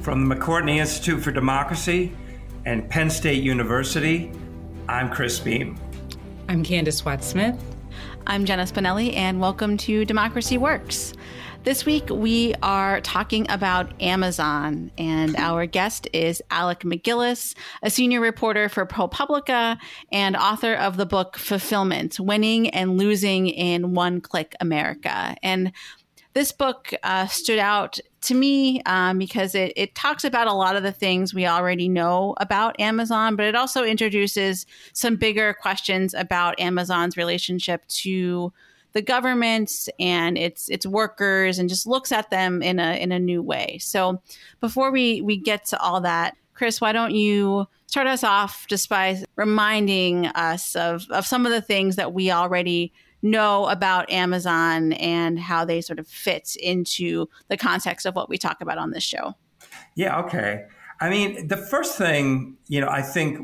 From the McCourtney Institute for Democracy and Penn State University, I'm Chris Beem. I'm Candis Watts Smith. I'm Jenna Spinelli, and welcome to Democracy Works. This week, we are talking about Amazon, and our guest is Alec MacGillis, a senior reporter for ProPublica and author of the book Fulfillment Winning and Losing in One Click America. And this book uh, stood out to me um, because it, it talks about a lot of the things we already know about Amazon, but it also introduces some bigger questions about Amazon's relationship to the government and its its workers and just looks at them in a in a new way. So before we we get to all that, Chris, why don't you start us off just by reminding us of of some of the things that we already know about Amazon and how they sort of fit into the context of what we talk about on this show. Yeah, okay. I mean, the first thing, you know, I think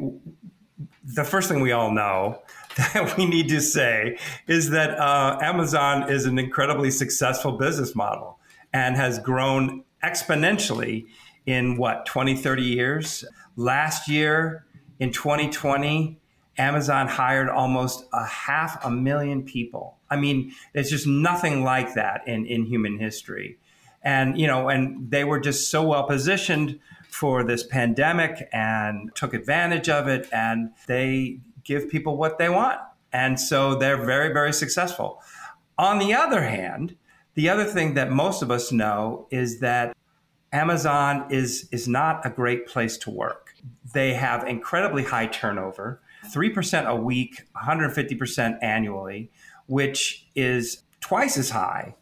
the first thing we all know that we need to say is that uh, Amazon is an incredibly successful business model and has grown exponentially in what, 20, 30 years? Last year in 2020, Amazon hired almost a half a million people. I mean, there's just nothing like that in, in human history. And, you know, and they were just so well positioned for this pandemic and took advantage of it. And they give people what they want. And so they're very, very successful. On the other hand, the other thing that most of us know is that Amazon is, is not a great place to work. They have incredibly high turnover 3% a week, 150% annually, which is twice as high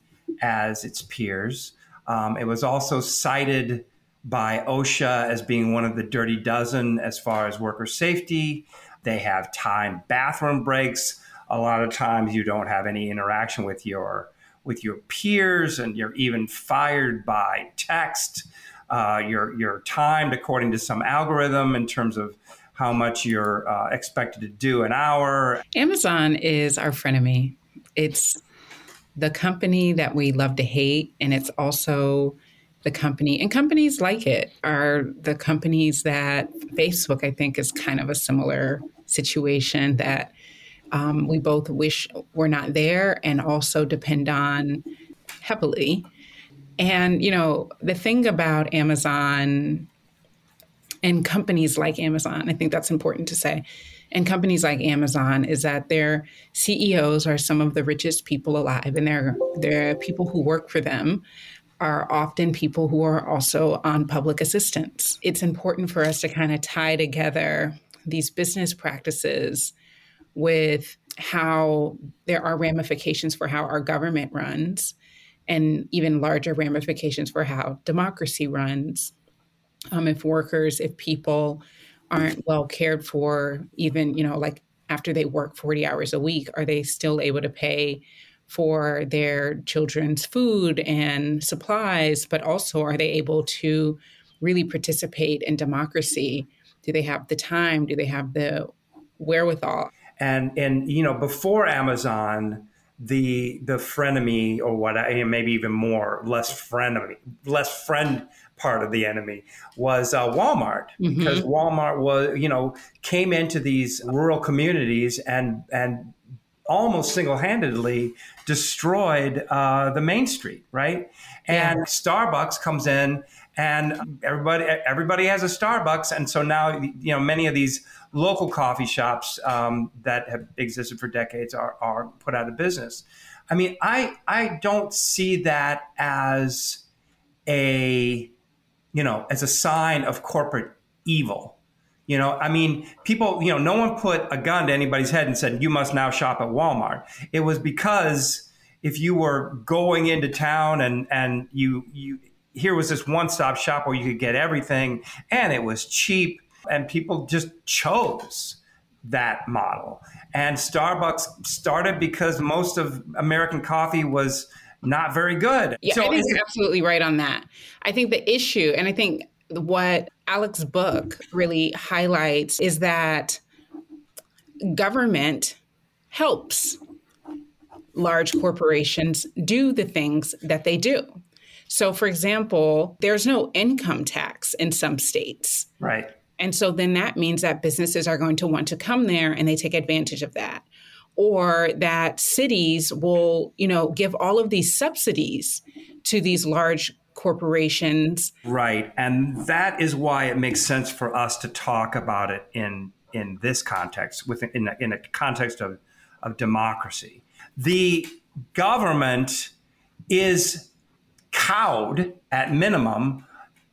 as its peers. Um, it was also cited by OSHA as being one of the dirty dozen as far as worker safety. They have time bathroom breaks. A lot of times you don't have any interaction with your with your peers, and you're even fired by text. Uh, you're you're timed according to some algorithm in terms of how much you're uh, expected to do an hour. Amazon is our frenemy. It's the company that we love to hate, and it's also the company and companies like it are the companies that Facebook, I think, is kind of a similar situation that um, we both wish were not there and also depend on heavily. And, you know, the thing about Amazon and companies like Amazon, I think that's important to say. And companies like Amazon is that their CEOs are some of the richest people alive, and they're, they're people who work for them are often people who are also on public assistance. It's important for us to kind of tie together these business practices with how there are ramifications for how our government runs and even larger ramifications for how democracy runs um, if workers, if people aren't well cared for, even, you know, like after they work 40 hours a week, are they still able to pay for their children's food and supplies? But also, are they able to really participate in democracy? Do they have the time? Do they have the wherewithal? And, and you know, before Amazon, the the frenemy or what I maybe even more less frenemy less friend part of the enemy was uh, Walmart mm-hmm. because Walmart was you know came into these rural communities and and almost single-handedly destroyed uh, the main street right and yeah. Starbucks comes in and everybody everybody has a Starbucks and so now you know many of these local coffee shops um, that have existed for decades are, are put out of business. I mean, I I don't see that as a you know as a sign of corporate evil. You know, I mean, people, you know, no one put a gun to anybody's head and said, you must now shop at Walmart. It was because if you were going into town and, and you, you, here was this one stop shop where you could get everything and it was cheap and people just chose that model. And Starbucks started because most of American coffee was not very good. Yeah, so I think you're absolutely right on that. I think the issue, and I think what Alec's book really highlights is that government helps large corporations do the things that they do. So, for example, there's no income tax in some states. Right. And so then that means that businesses are going to want to come there and they take advantage of that. Or that cities will, you know, give all of these subsidies to these large corporations. Right. And that is why it makes sense for us to talk about it in in this context, within in a, in a context of, of democracy. The government is cowed at minimum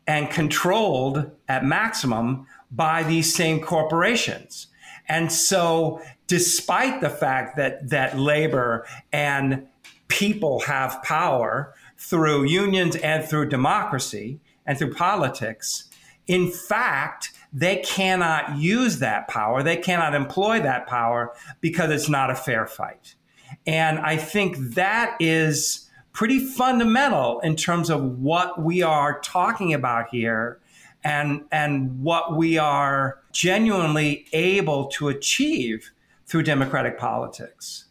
and controlled at maximum by these same corporations. And so, despite the fact that, that labor and people have power through unions and through democracy and through politics, in fact, they cannot use that power. They cannot employ that power because it's not a fair fight. And I think that is pretty fundamental in terms of what we are talking about here and, and what we are genuinely able to achieve through democratic politics.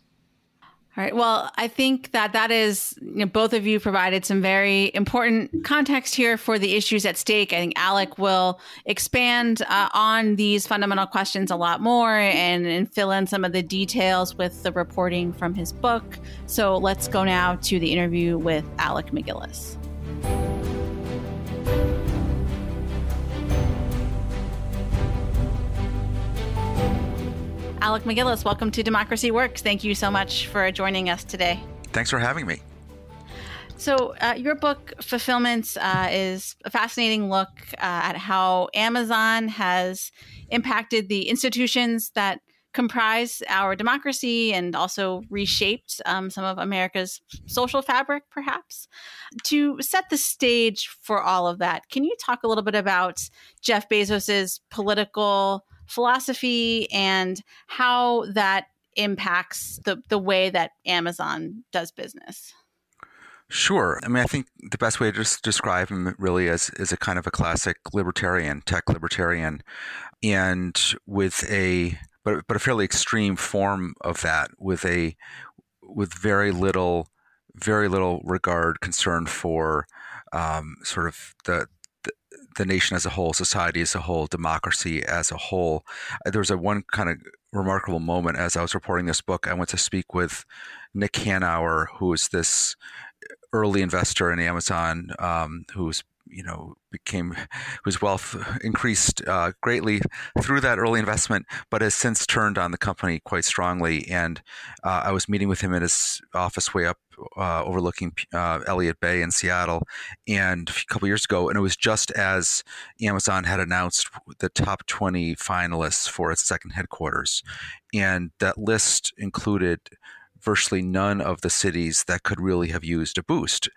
All right. Well, I think that that is, you know, both of you provided some very important context here for the issues at stake. I think Alec will expand uh, on these fundamental questions a lot more and, and fill in some of the details with the reporting from his book. So let's go now to the interview with Alec MacGillis. Alec MacGillis, welcome to Democracy Works. Thank you so much for joining us today. Thanks for having me. So, uh, your book, Fulfillments, uh, is a fascinating look uh, at how Amazon has impacted the institutions that comprise our democracy and also reshaped um, some of America's social fabric, perhaps. To set the stage for all of that, can you talk a little bit about Jeff Bezos's political philosophy and how that impacts the, the way that Amazon does business. Sure. I mean, I think the best way to just describe him really is, is a kind of a classic libertarian, tech libertarian, and with a but but a fairly extreme form of that, with a with very little very little regard concern for um, sort of the the nation as a whole, society as a whole, democracy as a whole. Uh, there was a one kind of remarkable moment as I was reporting this book. I went to speak with Nick Hanauer, who is this early investor in Amazon, um, who's you know became whose wealth increased uh, greatly through that early investment, but has since turned on the company quite strongly. And uh, I was meeting with him in his office way up uh, overlooking uh, Elliott Bay in Seattle, and a couple years ago, and it was just as Amazon had announced the top 20 finalists for its second headquarters, and that list included virtually none of the cities that could really have used a boost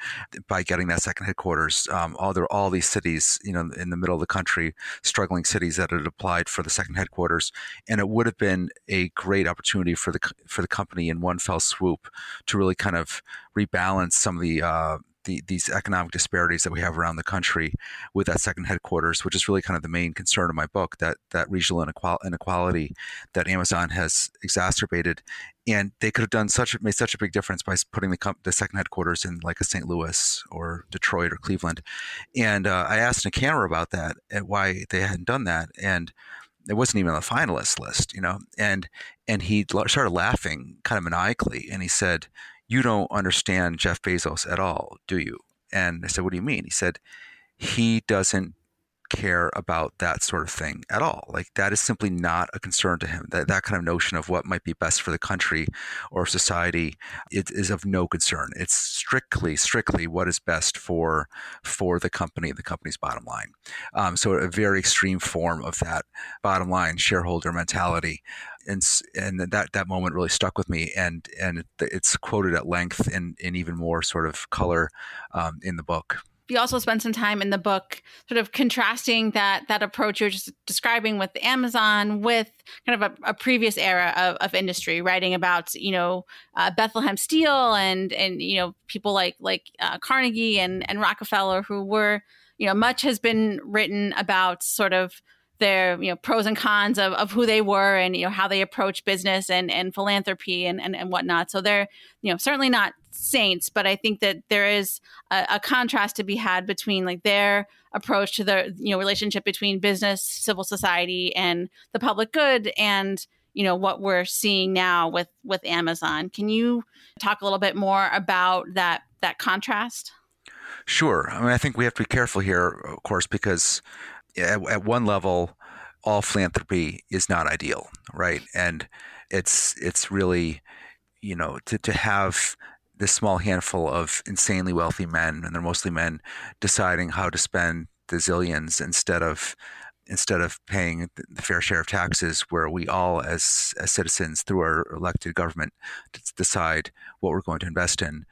by getting that second headquarters. Um, all there, all these cities, you know, in the middle of the country, struggling cities that had applied for the second headquarters, and it would have been a great opportunity for the for the company in one fell swoop to really kind of rebalance some of the uh, the, these economic disparities that we have around the country with that second headquarters, which is really kind of the main concern of my book that that regional inequality that Amazon has exacerbated, and they could have done such made such a big difference by putting the the second headquarters in like a St. Louis or Detroit or Cleveland, and uh, I asked Nick Hanauer about that and why they hadn't done that, and it wasn't even on the finalist list, you know, and and he started laughing kind of maniacally, and he said you don't understand Jeff Bezos at all, do you? And I said, What do you mean? He said, He doesn't care about that sort of thing at all. Like that is simply not a concern to him. That that kind of notion of what might be best for the country or society it is of no concern. It's strictly, strictly what is best for for the company, the company's bottom line. Um, so a very extreme form of that bottom line shareholder mentality and and that that moment really stuck with me, and and it's quoted at length in in even more sort of color um, in the book. You also spend some time in the book, sort of contrasting that that approach you're just describing with Amazon with kind of a, a previous era of, of, industry, writing about you know uh, Bethlehem Steel and and you know people like like uh, Carnegie and and Rockefeller who were you know much has been written about sort of their you know pros and cons of, of who they were and you know how they approach business and and philanthropy and, and and whatnot. So they're you know certainly not saints, but I think that there is a, a contrast to be had between like their approach to the you know relationship between business, civil society, and the public good, and you know what we're seeing now with with Amazon. Can you talk a little bit more about that that contrast? Sure. I mean, I think we have to be careful here, of course, because at, at one level, all philanthropy is not ideal, right? And it's it's really, you know, to to have this small handful of insanely wealthy men, and they're mostly men, deciding how to spend the zillions instead of instead of paying the fair share of taxes, where we all, as, as citizens, through our elected government, decide what we're going to invest in.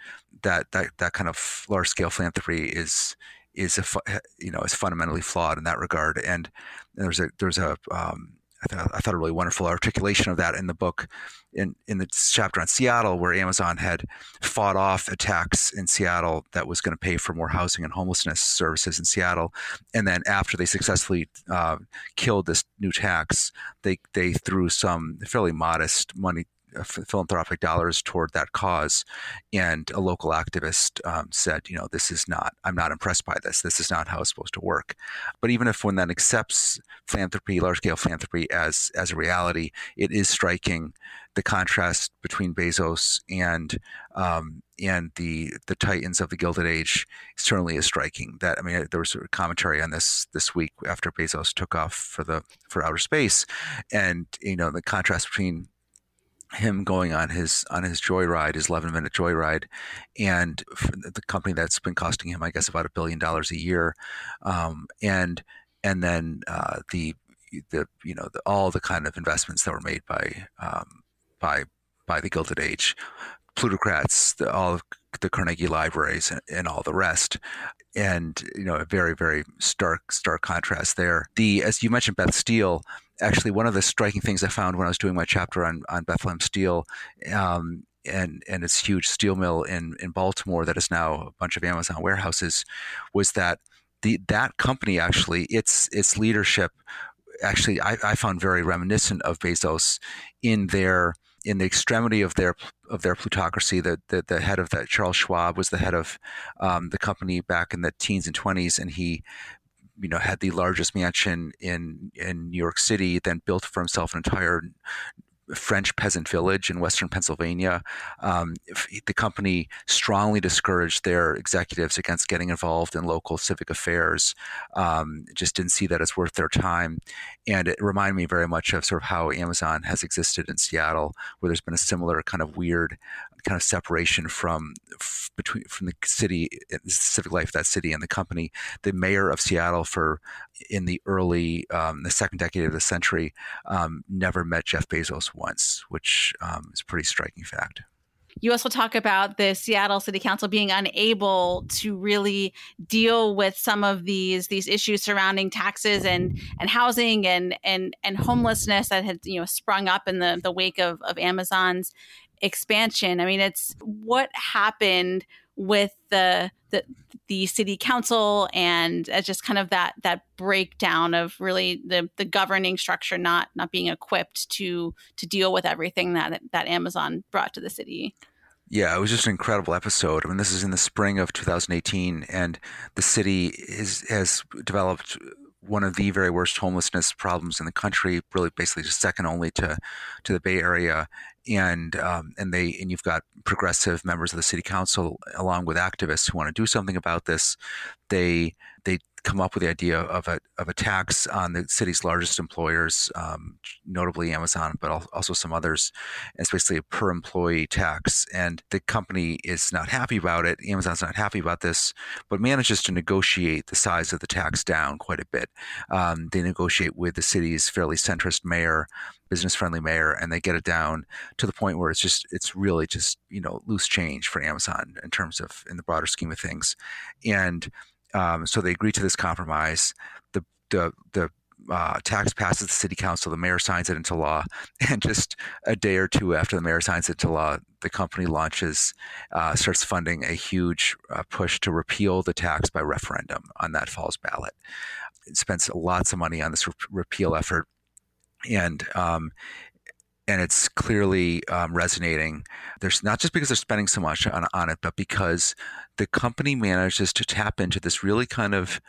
That that that kind of large scale philanthropy is is a you know is fundamentally flawed in that regard. And there's a there's a um, I, th- I thought a really wonderful articulation of that in the book, in in the chapter on Seattle, where Amazon had fought off attacks in Seattle that was going to pay for more housing and homelessness services in Seattle, and then after they successfully uh, killed this new tax, they they threw some fairly modest money philanthropic dollars toward that cause. And a local activist um, said, you know, this is not, I'm not impressed by this. This is not how it's supposed to work. But even if one then accepts philanthropy, large scale philanthropy as, as a reality, it is striking the contrast between Bezos and um, and the the titans of the Gilded Age certainly is striking. That I mean, there was a commentary on this this week after Bezos took off for the for outer space, and you know the contrast between him going on his on his joyride, his 11 minute joyride, and the company that's been costing him, I guess, about a billion dollars a year, um, and and then uh, the the you know the, all the kind of investments that were made by um, by by the Gilded Age, plutocrats, the, all the Carnegie libraries, and, and all the rest and you know a very very stark stark contrast there. The as you mentioned beth steel actually one of the striking things i found when i was doing my chapter on on bethlehem steel um, and and its huge steel mill in in baltimore that is now a bunch of amazon warehouses was that the that company actually its its leadership actually I, I found very reminiscent of bezos in their in the extremity of their of their plutocracy, the, the, the head of that Charles Schwab was the head of um, the company back in the teens and twenties, and he you know had the largest mansion in in New York City, then built for himself an entire French peasant village in western Pennsylvania. Um, the company strongly discouraged their executives against getting involved in local civic affairs. Um, just didn't see that as worth their time. And it reminded me very much of sort of how Amazon has existed in Seattle, where there's been a similar kind of weird kind of separation from between from the city, the civic life of that city and the company. The mayor of Seattle for in the early um, the second decade of the century um, never met Jeff Bezos once, which um, is a pretty striking fact. You also talk about the Seattle City Council being unable to really deal with some of these these issues surrounding taxes and and housing and and and homelessness that had you know sprung up in the the wake of of Amazon's expansion. I mean, it's what happened with the the, the city council and uh, just kind of that that breakdown of really the the governing structure not not being equipped to to deal with everything that that Amazon brought to the city. Yeah, it was just an incredible episode. I mean, this is in the spring of 2018, and the city is, has developed one of the very worst homelessness problems in the country, really basically just second only to to the Bay Area and um, and they and you've got progressive members of the city council along with activists who want to do something about this. They they come up with the idea of a of a tax on the city's largest employers, um, notably Amazon, but also some others. And It's basically a per employee tax, and the company is not happy about it. Amazon's not happy about this, but manages to negotiate the size of the tax down quite a bit. Um, they negotiate with the city's fairly centrist mayor, business friendly mayor, and they get it down to the point where it's just it's really just you know loose change for Amazon in terms of in the broader scheme of things, and um, so they agree to this compromise. The the the uh, tax passes the city council. The mayor signs it into law, and just a day or two after the mayor signs it into law, the company launches, uh, starts funding a huge uh, push to repeal the tax by referendum on that fall's ballot. spends lots of money on this re- repeal effort, and um, and it's clearly um, resonating. There's not just because they're spending so much on, on it, but because the company manages to tap into this really kind of,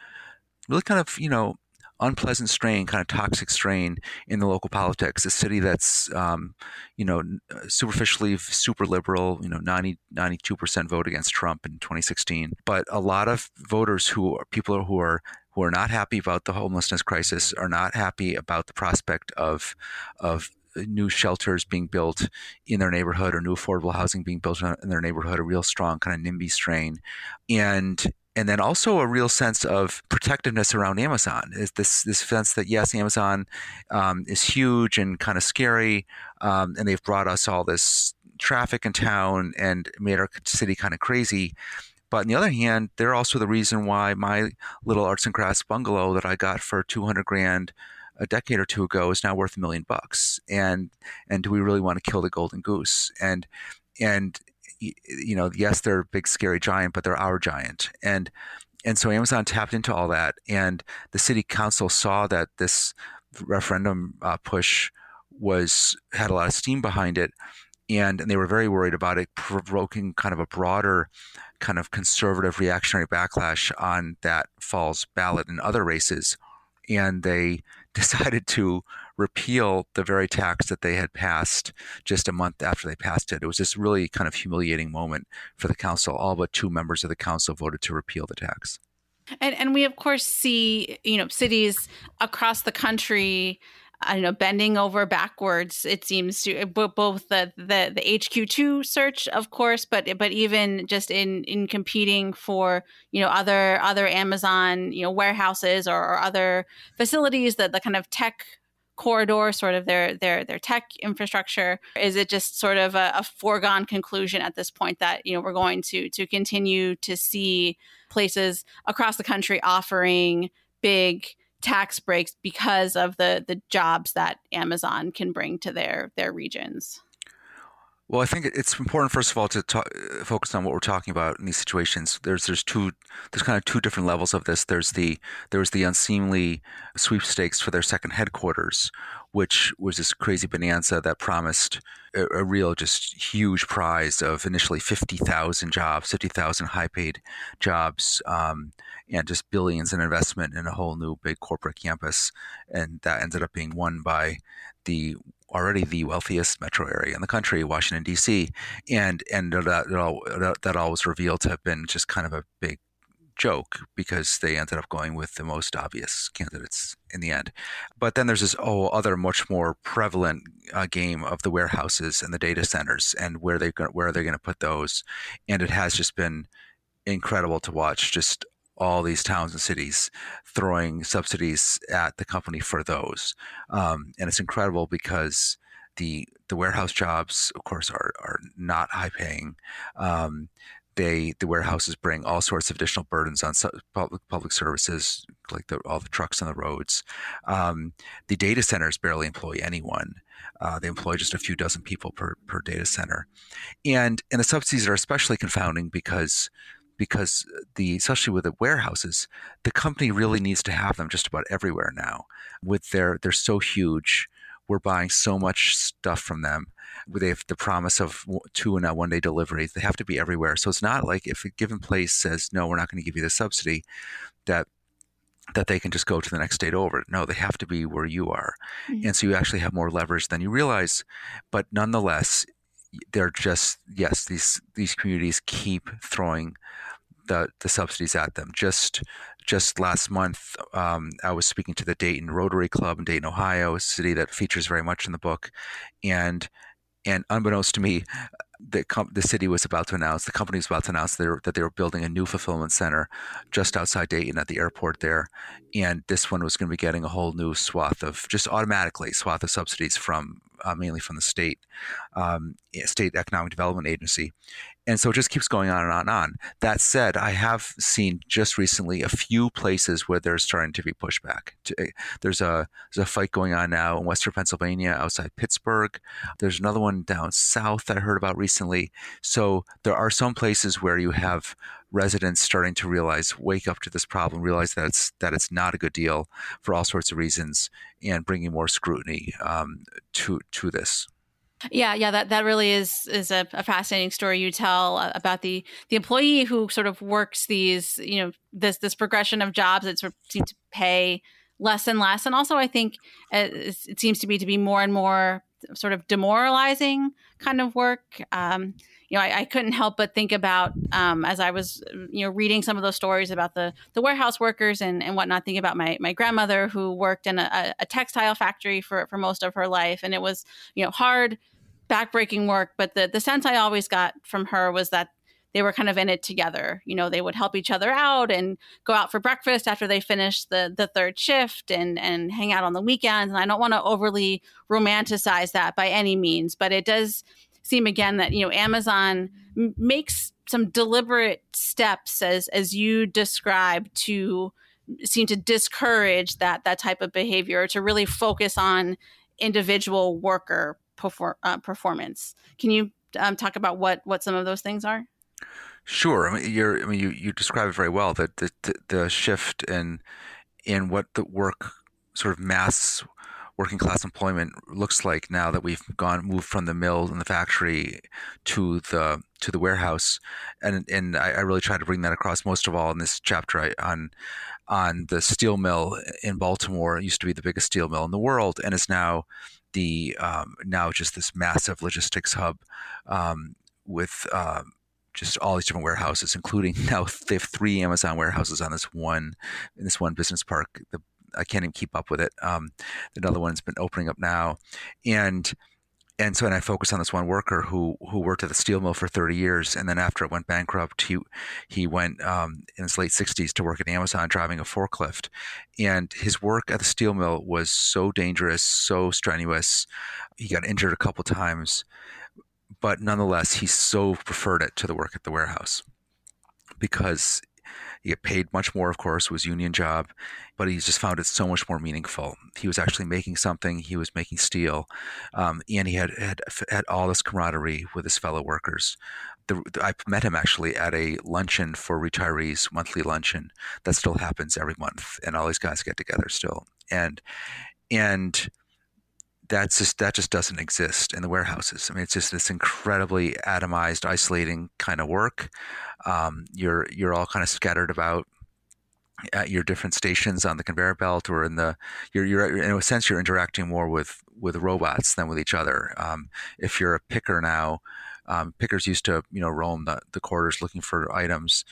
really kind of, you know, unpleasant strain, kind of toxic strain in the local politics. A city that's, um, you know, superficially super liberal, you know, 90, 92% vote against Trump in 2016. But a lot of voters who are people who are who are not happy about the homelessness crisis are not happy about the prospect of of new shelters being built in their neighborhood or new affordable housing being built in their neighborhood, a real strong kind of NIMBY strain. And and then also a real sense of protectiveness around Amazon is this this sense that yes, Amazon um, is huge and kind of scary, um, and they've brought us all this traffic in town and made our city kind of crazy. But on the other hand, they're also the reason why my little arts and crafts bungalow that I got for two hundred grand a decade or two ago is now worth a million bucks. And and do we really want to kill the golden goose? And and you know, yes, they're a big scary giant, but they're our giant. And and so Amazon tapped into all that, and the city council saw that this referendum uh, push was had a lot of steam behind it, and, and they were very worried about it provoking kind of a broader kind of conservative reactionary backlash on that fall's ballot and other races, and they decided to repeal the very tax that they had passed just a month after they passed it. It was this really kind of humiliating moment for the council. All but two members of the council voted to repeal the tax. And, and we of course see you know cities across the country I don't know, bending over backwards. It seems to eh, both the the the HQ two search, of course, but but even just in in competing for you know other other Amazon you know warehouses or, or other facilities that the kind of tech corridor, sort of their their their tech infrastructure. Is it just sort of a, a foregone conclusion at this point that you know we're going to to continue to see places across the country offering big tax breaks because of the the jobs that Amazon can bring to their their regions. Well, I think it's important, first of all, to talk, focus on what we're talking about in these situations. There's there's two there's kind of two different levels of this. There's the there was the unseemly sweepstakes for their second headquarters, which was this crazy bonanza that promised a, a real just huge prize of initially fifty thousand jobs, fifty thousand high paid jobs, um, and just billions in investment in a whole new big corporate campus, and that ended up being won by the already the wealthiest metro area in the country, Washington D.C., and and that all, that all was revealed to have been just kind of a big joke because they ended up going with the most obvious candidates in the end. But then there's this oh other much more prevalent uh, game of the warehouses and the data centers and where they where are they going to put those, and it has just been incredible to watch just all these towns and cities throwing subsidies at the company for those. Um, and it's incredible because the the warehouse jobs, of course, are are not high paying. Um, they the warehouses bring all sorts of additional burdens on public public services, like the, all the trucks on the roads. Um, the data centers barely employ anyone. Uh, they employ just a few dozen people per per data center, and and the subsidies are especially confounding because because the especially with the warehouses, the company really needs to have them just about everywhere now. With their they're so huge, we're buying so much stuff from them. They have the promise of two and a one day deliveries. They have to be everywhere. So it's not like if a given place says no, we're not going to give you the subsidy, that that they can just go to the next state over. No, they have to be where you are. Mm-hmm. And so you actually have more leverage than you realize. But nonetheless, they're just yes, these these communities keep throwing the, the subsidies at them. Just just last month, um, I was speaking to the Dayton Rotary Club in Dayton, Ohio, a city that features very much in the book, and and unbeknownst to me, the com- the city was about to announce, the company was about to announce that they, were, that they were building a new fulfillment center just outside Dayton at the airport there, and this one was going to be getting a whole new swath of just automatically swath of subsidies from uh, mainly from the state. um, state economic development agency. And so it just keeps going on and on and on. That said, I have seen just recently a few places where there's starting to be pushback. Eh, there's a there's a fight going on now in Western Pennsylvania outside Pittsburgh. There's another one down south I heard about recently. So there are some places where you have residents starting to realize, wake up to this problem, realize that it's that it's not a good deal for all sorts of reasons, and bringing more scrutiny um, to to this. Yeah, yeah, that, that really is is a, a, fascinating story you tell uh, about the the employee who sort of works these, you know, this this progression of jobs that sort of seem to pay less and less, and also I think uh, it seems to be to be more and more sort of demoralizing kind of work. Um, you know, I, I, couldn't help but think about um, as I was, you know, reading some of those stories about the the warehouse workers and, and whatnot. Thinking about my my grandmother who worked in a, a textile factory for for most of her life, and it was you know hard backbreaking work, but the the sense I always got from her was that they were kind of in it together. You know, they would help each other out and go out for breakfast after they finished the the third shift and and hang out on the weekends. And I don't want to overly romanticize that by any means, but it does seem again that you know Amazon m- makes some deliberate steps as as you describe to seem to discourage that that type of behavior to really focus on individual worker uh, performance. Can you um, talk about what what some of those things are? Sure. I mean, you're, I mean, you, you describe it very well. That the, the, the shift in in what the work sort of mass working class employment looks like now that we've gone moved from the mill and the factory to the to the warehouse, and and I, I really try to bring that across most of all in this chapter I, on on the steel mill in Baltimore. It used to be the biggest steel mill in the world, and is now the um, now just this massive logistics hub um, with uh, just all these different warehouses, including now they have three Amazon warehouses on this one in this one business park. The, I can't even keep up with it. Um, another one's been opening up now, and and so and I focused on this one worker who who worked at the steel mill for 30 years, and then after it went bankrupt, he he went um, in his late 60s to work at Amazon driving a forklift, and his work at the steel mill was so dangerous, so strenuous. He got injured a couple times, but nonetheless, he so preferred it to the work at the warehouse because he got paid much more, of course, was union job, but he just found it so much more meaningful. He was actually making something. He was making steel, um, and he had, had had all this camaraderie with his fellow workers. The, I met him actually at a luncheon for retirees, monthly luncheon that still happens every month, and all these guys get together still. And and that's just that just doesn't exist in the warehouses. I mean, it's just this incredibly atomized, isolating kind of work. Um, you're you're all kind of scattered about at your different stations on the conveyor belt or in the you're, you're in a sense you're interacting more with with robots than with each other um, if you're a picker now um, pickers used to you know roam the, the corridors looking for items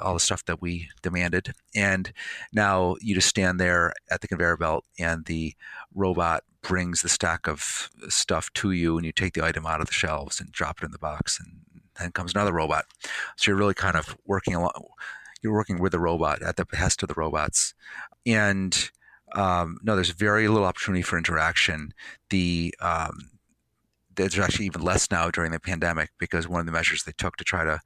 all the stuff that we demanded. And now you just stand there at the conveyor belt and the robot brings the stack of stuff to you and you take the item out of the shelves and drop it in the box and then comes another robot. So you're really kind of working along you're working with the robot at the behest of the robots. And um, no there's very little opportunity for interaction. The um, there's actually even less now during the pandemic because one of the measures they took to try to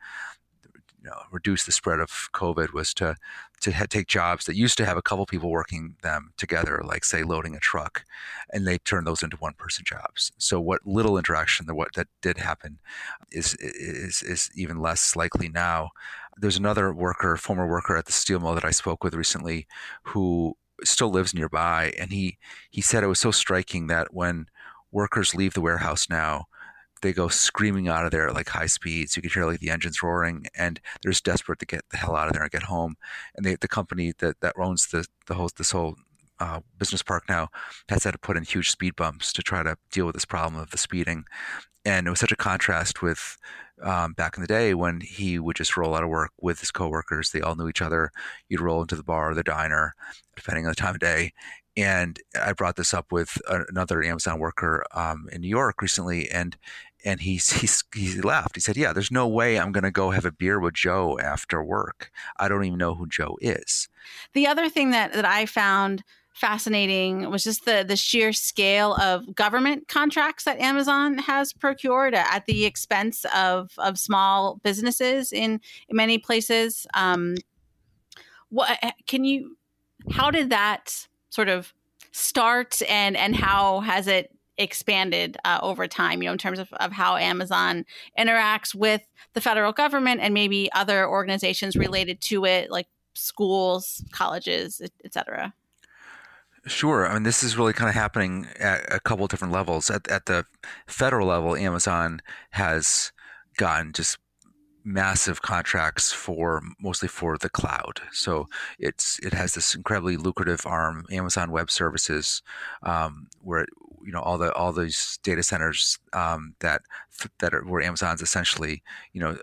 you know, reduce the spread of COVID was to to take jobs that used to have a couple people working them together, like say loading a truck, and they turned those into one person jobs. So what little interaction that what that did happen is is is even less likely now. There's another worker, former worker at the steel mill that I spoke with recently, who still lives nearby, and he he said it was so striking that when workers leave the warehouse now they go screaming out of there at like high speeds. You can hear like the engines roaring, and they're just desperate to get the hell out of there and get home. And they, the company that that owns the the whole this whole uh, business park now has had to put in huge speed bumps to try to deal with this problem of the speeding. And it was such a contrast with um, back in the day when he would just roll out of work with his coworkers. They all knew each other. You'd roll into the bar or the diner, depending on the time of day. And I brought this up with another Amazon worker um, in New York recently, and and he, he, he laughed. He said, Yeah, there's no way I'm going to go have a beer with Joe after work. I don't even know who Joe is. The other thing that, that I found fascinating was just the the sheer scale of government contracts that Amazon has procured at the expense of of small businesses in, in many places. Um, what can you? How did that sort of start, and and how has it expanded uh, over time? You know, in terms of, of how Amazon interacts with the federal government and maybe other organizations related to it, like schools, colleges, et cetera. Sure. I mean, this is really kind of happening at a couple different levels. At, at the federal level, Amazon has gotten just massive contracts for mostly for the cloud. So it's it has this incredibly lucrative arm, Amazon Web Services, um, where you know all the all these data centers um, that that are where Amazon's essentially you know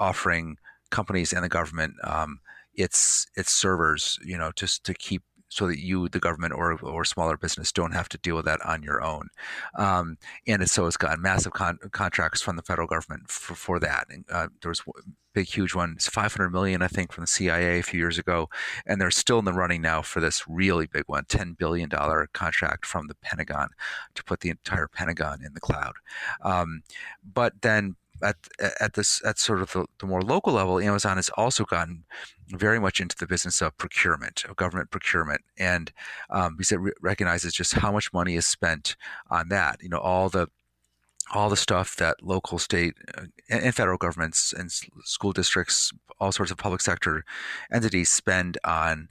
offering companies and the government um, its its servers, you know, just to keep so that you, the government or or smaller business, don't have to deal with that on your own. Um, and so it's got massive con- contracts from the federal government for, for that. And, uh, there was big, huge one. It's 500 million, I think, from the CIA a few years ago, and they're still in the running now for this really big one, 10 billion dollar contract from the Pentagon to put the entire Pentagon in the cloud. Um, but then at at this at sort of the, the, more local level, Amazon has also gotten very much into the business of procurement, of government procurement, and um, because it re- recognizes just how much money is spent on that. You know, all the all the stuff that local, state, uh, and federal governments and school districts, all sorts of public sector entities spend on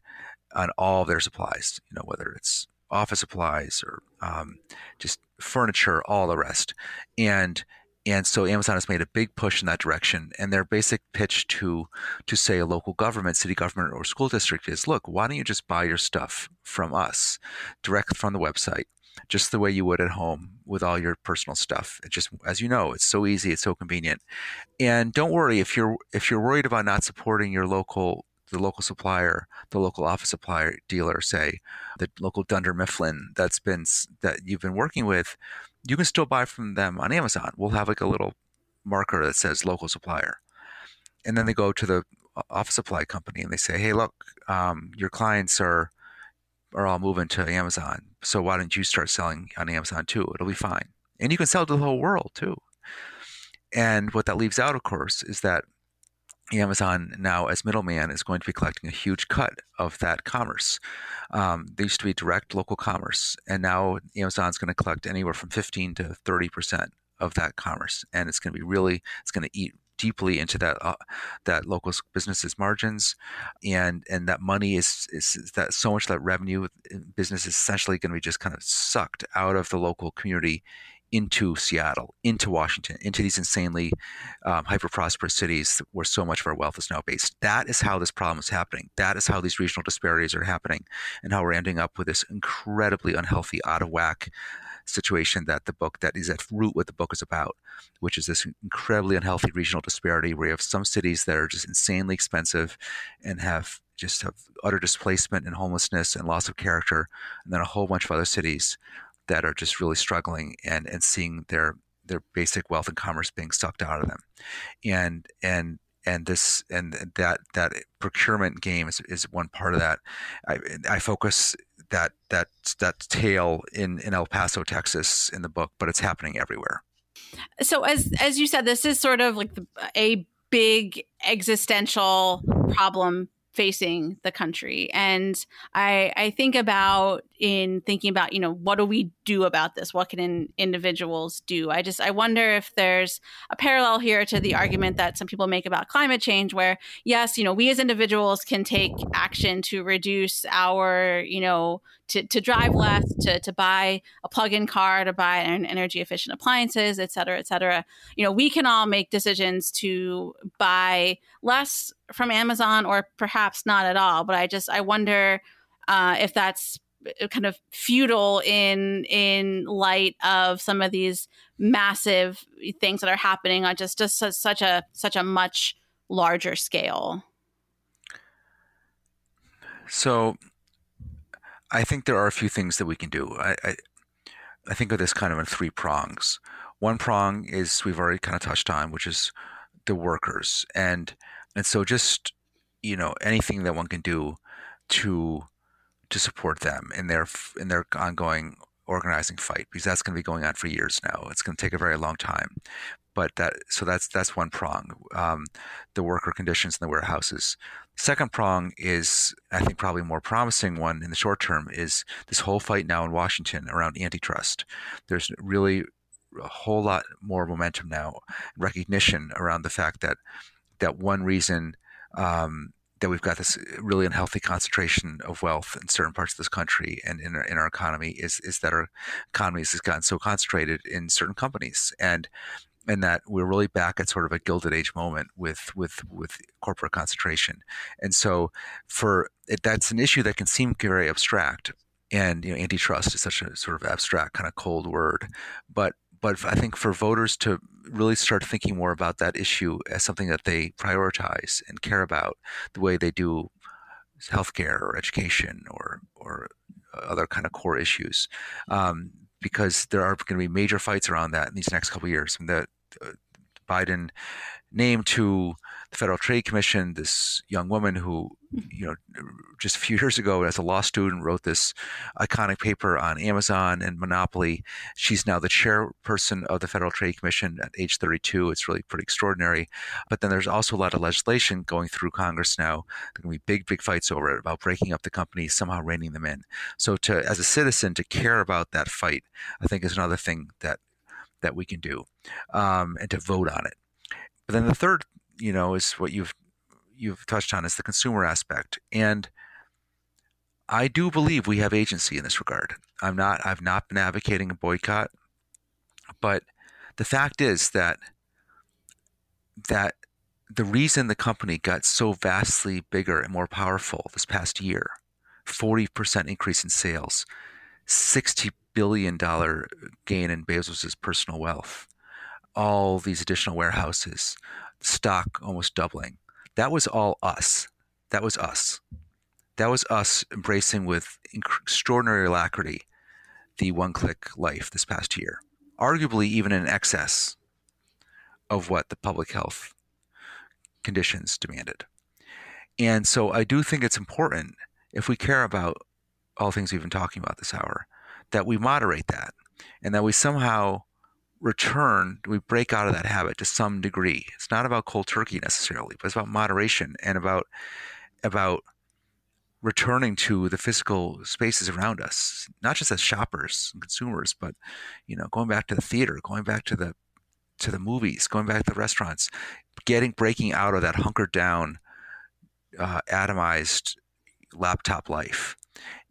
on all their supplies. You know, whether it's office supplies or um, just furniture, all the rest, and and so Amazon has made a big push in that direction. And their basic pitch to to say a local government, city government, or school district is, look, why don't you just buy your stuff from us, direct from the website, just the way you would at home with all your personal stuff. It just, as you know, it's so easy, it's so convenient. And don't worry if you're if you're worried about not supporting your local the local supplier, the local office supplier dealer, say the local Dunder Mifflin that's been that you've been working with you can still buy from them on Amazon. We'll have like a little marker that says local supplier. And then they go to the office supply company and they say, hey, look, um, your clients are are all moving to Amazon. So why don't you start selling on Amazon too? It'll be fine. And you can sell to the whole world too. And what that leaves out, of course, is that Amazon now, as middleman, is going to be collecting a huge cut of that commerce. Um, there used to be direct local commerce, and now Amazon's going to collect anywhere from 15 to 30 percent of that commerce, and it's going to be really, it's going to eat deeply into that uh, that local businesses margins and and that money is, is, is that so much that revenue business is essentially going to be just kind of sucked out of the local community into Seattle, into Washington, into these insanely um, hyper prosperous cities where so much of our wealth is now based. That is how this problem is happening. That is how these regional disparities are happening, and how we're ending up with this incredibly unhealthy, out of whack situation that the book that is at root what the book is about, which is this incredibly unhealthy regional disparity where you have some cities that are just insanely expensive and have just have utter displacement and homelessness and loss of character, and then a whole bunch of other cities that are just really struggling and and seeing their their basic wealth and commerce being sucked out of them. And and and this and that that procurement game is, is one part of that. I, I focus that that that tale in in El Paso Texas in the book but it's happening everywhere. So as as you said this is sort of like the, a big existential problem facing the country. And i i think about in thinking about you know what do we do about this? What can in, individuals do? I just i wonder if there's a parallel here to the argument that some people make about climate change where yes you know we as individuals can take action to reduce our you know to, to drive less to, to buy a plug-in car to buy an energy efficient appliances et cetera et cetera. You know we can all make decisions to buy less from amazon or perhaps not at all but i just i wonder uh, if that's Uh, kind of futile in in light of some of these massive things that are happening on just just such a such a much larger scale. So, I think there are a few things that we can do. I, I, I think of this kind of in three prongs. One prong is we've already kind of touched on, which is the workers, and and so just you know anything that one can do to to support them in their in their ongoing organizing fight because that's going to be going on for years now. It's going to take a very long time. But that so that's that's one prong, um, the worker conditions in the warehouses. Second prong is, I think, probably more promising one in the short term is this whole fight now in Washington around antitrust. There's really a whole lot more momentum now, recognition around the fact that that one reason um, that we've got this uh, really unhealthy concentration of wealth in certain parts of this country and in our, in our economy is is that our economy has gotten so concentrated in certain companies. And and that we're really back at sort of a gilded age moment with with with corporate concentration. And so for that's an issue that can seem very abstract. And you know antitrust is such a sort of abstract kind of cold word. But but I think for voters to really start thinking more about that issue as something that they prioritize and care about the way they do healthcare or education or or other kind of core issues um, because there are going to be major fights around that in these next couple years. And the uh, Biden named to the Federal Trade Commission this young woman who, you know, just a few years ago as a law student wrote this iconic paper on Amazon and monopoly. She's now the chairperson of the Federal Trade Commission at age 32. It's really pretty extraordinary. But then there's also a lot of legislation going through Congress now. There going to be big, big fights over it about breaking up the companies, somehow reining them in. So to as a citizen to care about that fight, I think is another thing that that we can do, um, and to vote on it. But then the third, you know, is what you've you've touched on is the consumer aspect. And I do believe we have agency in this regard. I'm not I've not been advocating a boycott, but the fact is that that the reason the company got so vastly bigger and more powerful this past year, 40% increase in sales, 60 billion dollar gain in Bezos's personal wealth, all these additional warehouses, stock almost doubling. That was all us. That was us. That was us embracing with extraordinary alacrity the one click life this past year, arguably even in excess of what the public health conditions demanded. And so I do think it's important if we care about all things we've been talking about this hour that we moderate that and that we somehow return, we break out of that habit to some degree. It's not about cold turkey necessarily, but it's about moderation and about about returning to the physical spaces around us, not just as shoppers and consumers, but you know, going back to the theater, going back to the to the movies, going back to the restaurants, getting breaking out of that hunkered down, uh, atomized laptop life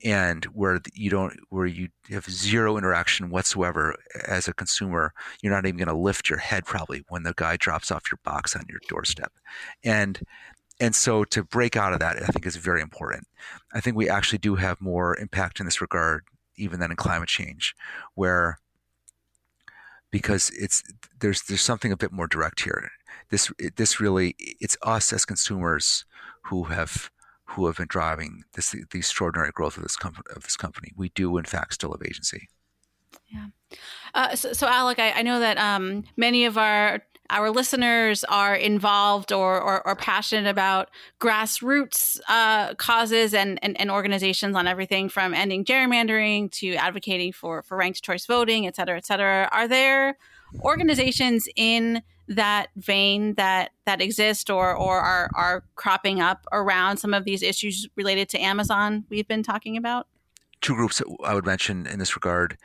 and where you don't where you have zero interaction whatsoever as a consumer you're not even going to lift your head probably when the guy drops off your box on your doorstep. And and so to break out of that i think is very important. I think we actually do have more impact in this regard even than in climate change where because it's there's there's something a bit more direct here. This this really it's us as consumers who have who have been driving this the extraordinary growth of this company. Of this company, we do in fact still have agency. Yeah. Uh, so, so, Alec, I, I know that um, many of our our listeners are involved or, or, or passionate about grassroots uh, causes and, and, and, organizations on everything from ending gerrymandering to advocating for, for ranked choice voting, et cetera, et cetera. Are there organizations in that vein that that exist or or are are cropping up around some of these issues related to Amazon we've been talking about? Two groups I would mention in this regard.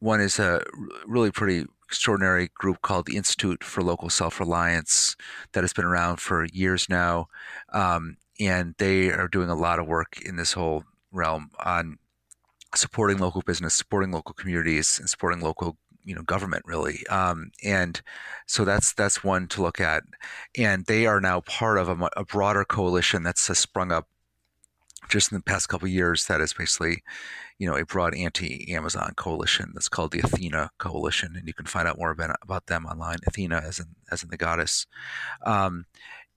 One is a really pretty extraordinary group called the Institute for Local Self Reliance that has been around for years now. Um, and they are doing a lot of work in this whole realm on supporting local business, supporting local communities, and supporting local you know government really um, and so that's that's one to look at and they are now part of a, a broader coalition that's uh, sprung up just in the past couple years that is basically you know a broad anti-amazon coalition that's called the athena coalition and you can find out more about, about them online athena as in as in the goddess um,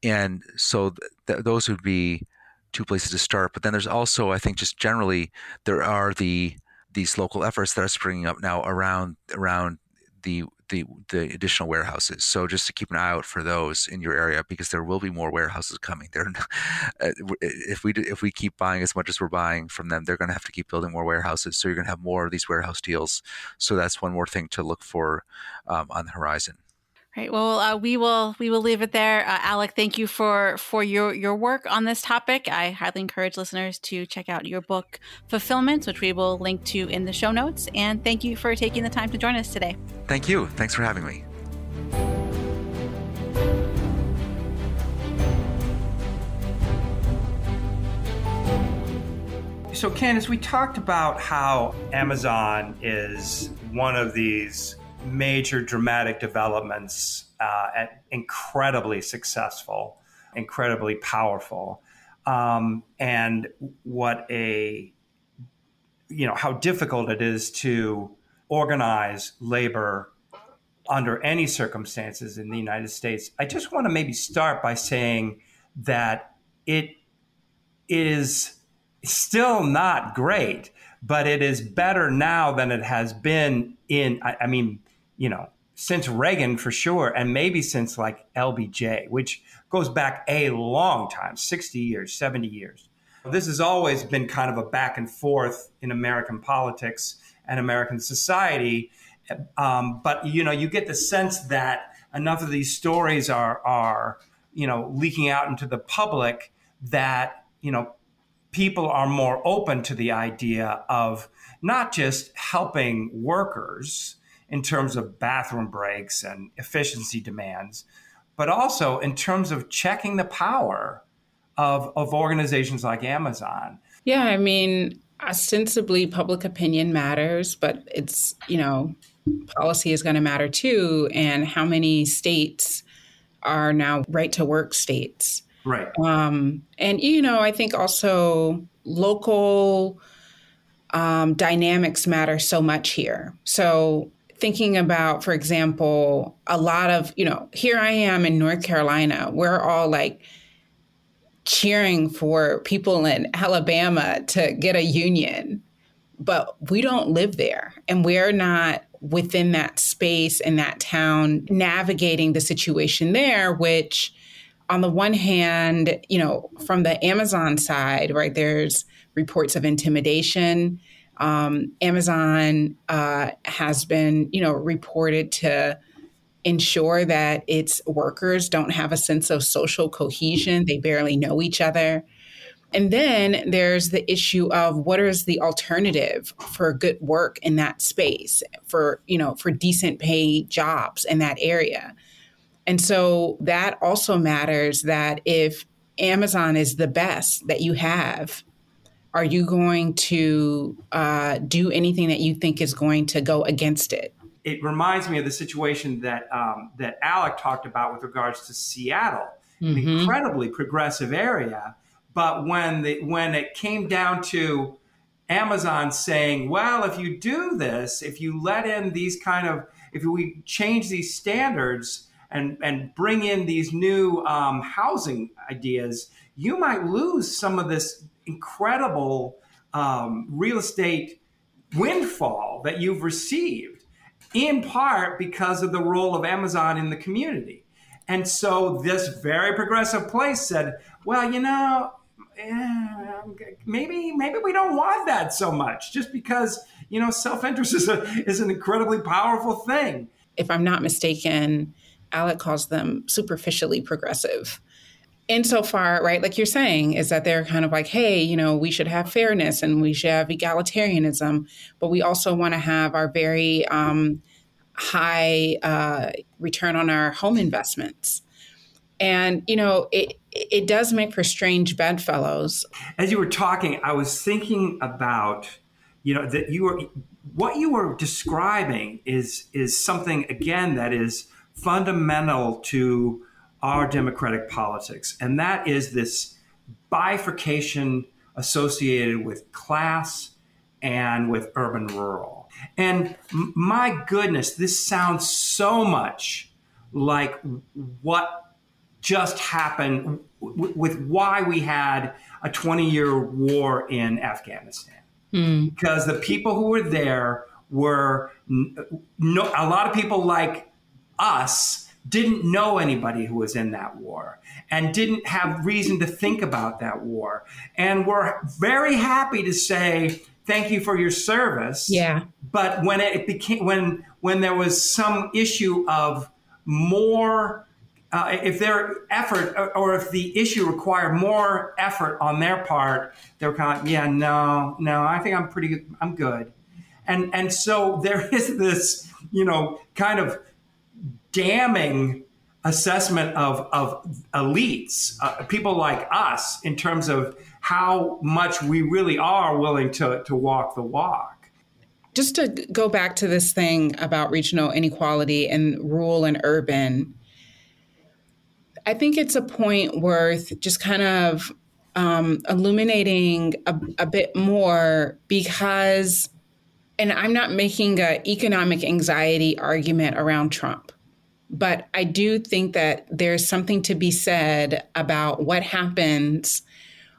and so th- those would be two places to start but then there's also i think just generally there are the these local efforts that are springing up now around around the the the additional warehouses. So just to keep an eye out for those in your area because there will be more warehouses coming. There, uh, if we if we keep buying as much as we're buying from them, they're going to have to keep building more warehouses. So you're going to have more of these warehouse deals. So that's one more thing to look for um, on the horizon. Right. Well, uh, we will we will leave it there. Uh, Alec, thank you for for your your work on this topic. I highly encourage listeners to check out your book Fulfillment, which we will link to in the show notes. And thank you for taking the time to join us today. Thank you. Thanks for having me. So, Candis, we talked about how Amazon is one of these major dramatic developments uh, incredibly successful, incredibly powerful, um, and what a you know how difficult it is to organize labor under any circumstances in the United States. I just want to maybe start by saying that it is still not great, but it is better now than it has been in, I, I mean, you know, since Reagan for sure, and maybe since like LBJ, which goes back a long time 60 years, 70 years. This has always been kind of a back and forth in American politics and American society. Um, but, you know, you get the sense that enough of these stories are, are, you know, leaking out into the public that, you know, people are more open to the idea of not just helping workers in terms of bathroom breaks and efficiency demands, but also in terms of checking the power of, of organizations like Amazon. Yeah, I mean, ostensibly public opinion matters, but it's, you know, policy is going to matter too. And how many states are now right to work states? Right. Um, and, you know, I think also local um, dynamics matter so much here. So thinking about, for example, a lot of, you know, here I am in North Carolina, we're all like cheering for people in Alabama to get a union, but we don't live there. And we're not within that space in that town navigating the situation there, which on the one hand, you know, from the Amazon side, right, there's reports of intimidation um, Amazon uh, has been, you know, reported to ensure that its workers don't have a sense of social cohesion. They barely know each other. And then there's the issue of what is the alternative for good work in that space, for, you know, for decent pay jobs in that area. And so that also matters that if Amazon is the best that you have are you going to uh, do anything that you think is going to go against it? It reminds me of the situation that um, that Alec talked about with regards to Seattle, mm-hmm. an incredibly progressive area. But when the when it came down to Amazon saying, "Well, if you do this, if you let in these kind of, if we change these standards and and bring in these new um, housing ideas, you might lose some of this incredible um, real estate windfall that you've received, in part because of the role of Amazon in the community. And so this very progressive place said, well, you know, maybe maybe we don't want that so much just because you know self-interest is, a, is an incredibly powerful thing if i'm not mistaken alec calls them superficially progressive insofar, right, like you're saying, is that they're kind of like, hey, you know, we should have fairness and we should have egalitarianism, but we also want to have our very um, high uh, return on our home investments. And, you know, it, it does make for strange bedfellows. As you were talking, I was thinking about, you know, that you were, what you were describing is, is something, again, that is fundamental to our democratic politics, and that is this bifurcation associated with class and with urban rural. And my goodness, this sounds so much like what just happened with why we had a 20 year war in Afghanistan. Mm. Because the people who were there were no, a lot of people like us didn't know anybody who was in that war and didn't have reason to think about that war. And we're very happy to say thank you for your service. Yeah. But when it became when when there was some issue of more uh, if their effort or if the issue required more effort on their part, they were kind of yeah, no, no, I think I'm pretty good. I'm good. And, and so there is this, you know, kind of damning assessment of, of elites, uh, people like us, in terms of how much we really are willing to, to walk the walk. Just to go back to this thing about regional inequality and rural and urban, I think it's a point worth just kind of um, illuminating a, a bit more because, and I'm not making an economic anxiety argument around Trump, but I do think that there's something to be said about what happens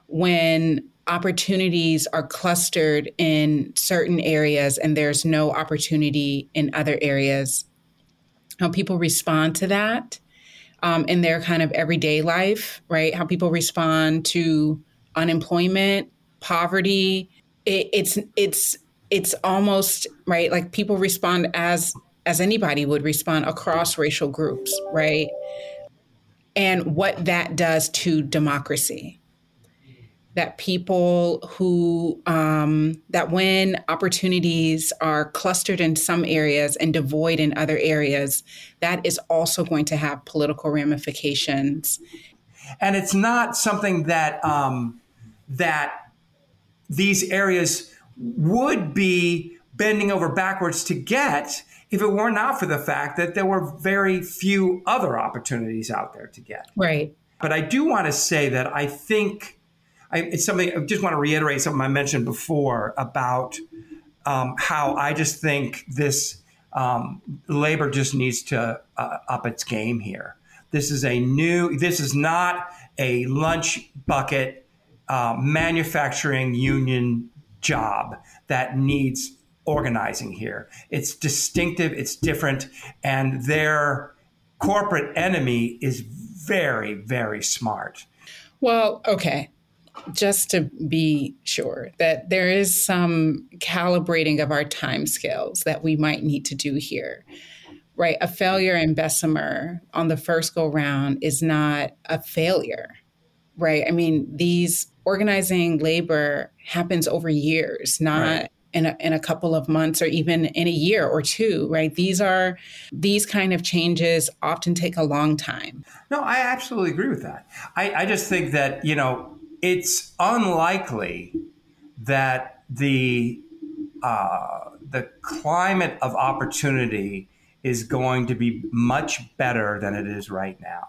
when opportunities are clustered in certain areas and there's no opportunity in other areas. How people respond to that um, in their kind of everyday life, right? How people respond to unemployment, poverty. It, it's it's it's almost right like people respond as as anybody would respond across racial groups, right? And what that does to democracy that people who um, that when opportunities are clustered in some areas and devoid in other areas that is also going to have political ramifications and it's not something that um, that these areas would be bending over backwards to get if it were not for the fact that there were very few other opportunities out there to get right but i do want to say that i think I, it's something I just want to reiterate something I mentioned before about um, how I just think this um, labor just needs to uh, up its game here. This is a new. This is not a lunch bucket uh, manufacturing union job that needs organizing here. It's distinctive. It's different, and their corporate enemy is very, very smart. Well, okay just to be sure that there is some calibrating of our time scales that we might need to do here right a failure in bessemer on the first go round is not a failure right i mean these organizing labor happens over years not right. In, a, in a couple of months or even in a year or two right? These are these kind of changes often take a long time. No i absolutely agree with that. I, I just think that you know it's unlikely that the uh, the climate of opportunity is going to be much better than it is right now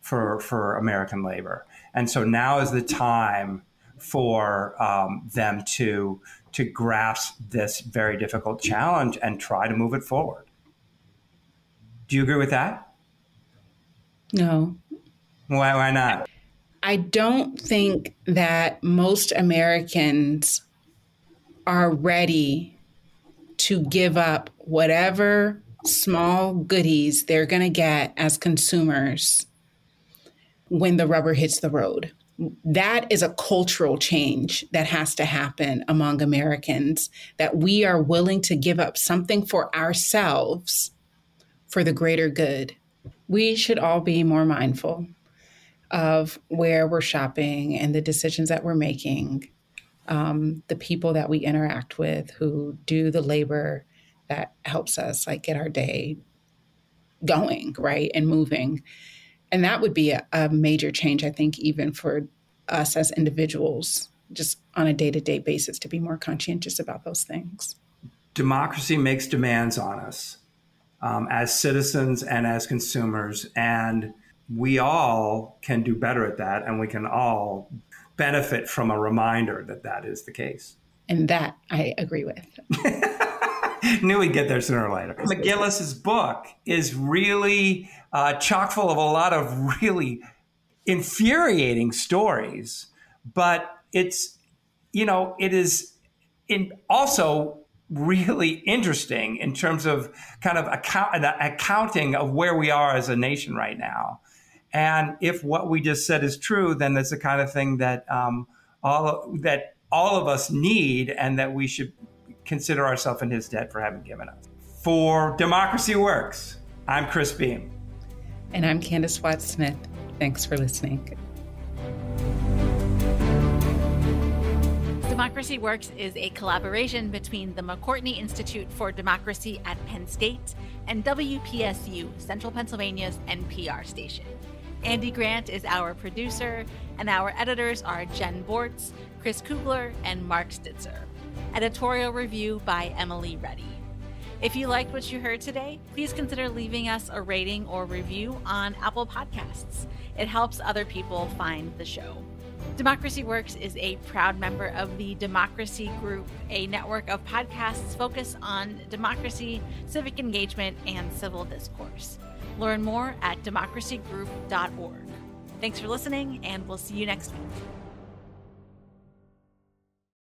for for American labor. And so now is the time for um, them to to grasp this very difficult challenge and try to move it forward. Do you agree with that? No. Why, why not? I don't think that most Americans are ready to give up whatever small goodies they're going to get as consumers when the rubber hits the road. That is a cultural change that has to happen among Americans that we are willing to give up something for ourselves for the greater good. We should all be more mindful of where we're shopping and the decisions that we're making, um, the people that we interact with who do the labor that helps us like get our day going, right, and moving. And that would be a, a major change, I think, even for us as individuals, just on a day to day basis, to be more conscientious about those things. Democracy makes demands on us um, as citizens and as consumers. And we all can do better at that and we can all benefit from a reminder that that is the case. And that I agree with. Knew we'd get there sooner or later. MacGillis's book is really uh, chock full of a lot of really infuriating stories, but it's, you know, it is in also really interesting in terms of kind of account, accounting of where we are as a nation right now. And if what we just said is true, then that's the kind of thing that um, all that all of us need, and that we should consider ourselves in His debt for having given us. For Democracy Works, I'm Chris Beem. and I'm Candis Watts Smith. Thanks for listening. Democracy Works is a collaboration between the McCourtney Institute for Democracy at Penn State and WPSU, Central Pennsylvania's NPR station. Andy Grant is our producer, and our editors are Jen Bortz, Chris Kugler, and Mark Stitzer. Editorial review by Emily Reddy. If you liked what you heard today, please consider leaving us a rating or review on Apple Podcasts. It helps other people find the show. Democracy Works is a proud member of the Democracy Group, a network of podcasts focused on democracy, civic engagement, and civil discourse. Learn more at democracygroup.org. Thanks for listening, and we'll see you next week.